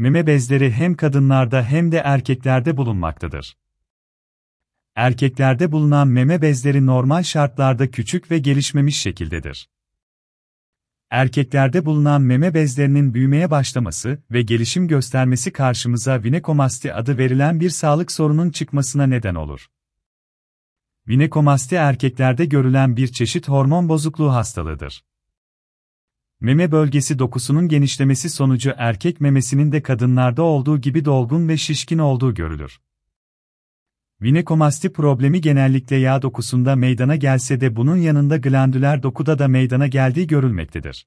Meme bezleri hem kadınlarda hem de erkeklerde bulunmaktadır. Erkeklerde bulunan meme bezleri normal şartlarda küçük ve gelişmemiş şekildedir. Erkeklerde bulunan meme bezlerinin büyümeye başlaması ve gelişim göstermesi karşımıza vinekomasti adı verilen bir sağlık sorunun çıkmasına neden olur. Vinekomasti erkeklerde görülen bir çeşit hormon bozukluğu hastalığıdır. Meme bölgesi dokusunun genişlemesi sonucu erkek memesinin de kadınlarda olduğu gibi dolgun ve şişkin olduğu görülür. Vinekomasti problemi genellikle yağ dokusunda meydana gelse de bunun yanında glandüler dokuda da meydana geldiği görülmektedir.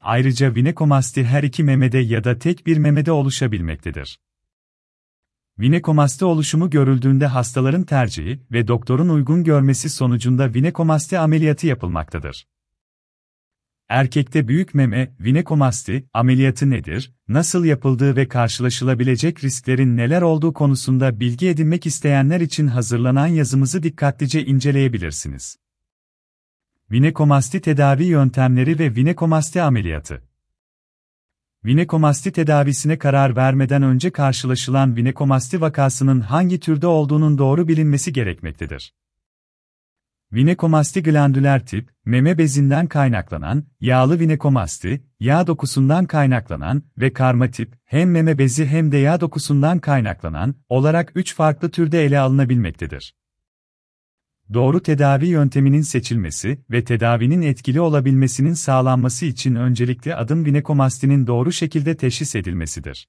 Ayrıca vinekomasti her iki memede ya da tek bir memede oluşabilmektedir. Vinekomasti oluşumu görüldüğünde hastaların tercihi ve doktorun uygun görmesi sonucunda vinekomasti ameliyatı yapılmaktadır. Erkekte büyük meme, vinekomasti, ameliyatı nedir, nasıl yapıldığı ve karşılaşılabilecek risklerin neler olduğu konusunda bilgi edinmek isteyenler için hazırlanan yazımızı dikkatlice inceleyebilirsiniz. Vinekomasti tedavi yöntemleri ve vinekomasti ameliyatı Vinekomasti tedavisine karar vermeden önce karşılaşılan vinekomasti vakasının hangi türde olduğunun doğru bilinmesi gerekmektedir. Vinekomasti glandüler tip, meme bezinden kaynaklanan, yağlı vinekomasti, yağ dokusundan kaynaklanan ve karma tip, hem meme bezi hem de yağ dokusundan kaynaklanan, olarak üç farklı türde ele alınabilmektedir. Doğru tedavi yönteminin seçilmesi ve tedavinin etkili olabilmesinin sağlanması için öncelikli adım vinekomastinin doğru şekilde teşhis edilmesidir.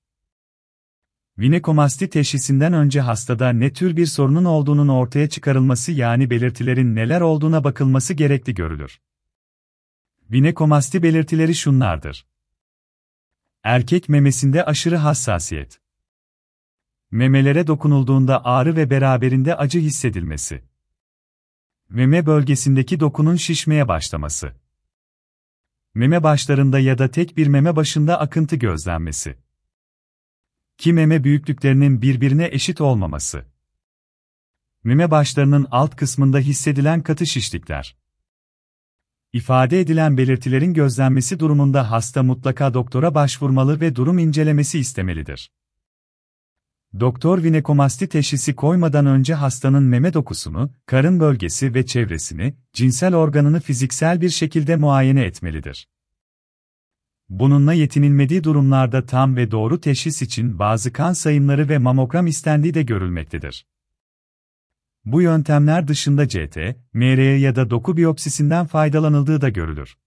Vinekomasti teşhisinden önce hastada ne tür bir sorunun olduğunun ortaya çıkarılması yani belirtilerin neler olduğuna bakılması gerekli görülür. Vinekomasti belirtileri şunlardır. Erkek memesinde aşırı hassasiyet. Memelere dokunulduğunda ağrı ve beraberinde acı hissedilmesi. Meme bölgesindeki dokunun şişmeye başlaması. Meme başlarında ya da tek bir meme başında akıntı gözlenmesi. Ki meme büyüklüklerinin birbirine eşit olmaması. Meme başlarının alt kısmında hissedilen katı şişlikler. İfade edilen belirtilerin gözlenmesi durumunda hasta mutlaka doktora başvurmalı ve durum incelemesi istemelidir. Doktor vinekomasti teşhisi koymadan önce hastanın meme dokusunu, karın bölgesi ve çevresini, cinsel organını fiziksel bir şekilde muayene etmelidir. Bununla yetinilmediği durumlarda tam ve doğru teşhis için bazı kan sayımları ve mamogram istendiği de görülmektedir. Bu yöntemler dışında CT, MR ya da doku biyopsisinden faydalanıldığı da görülür.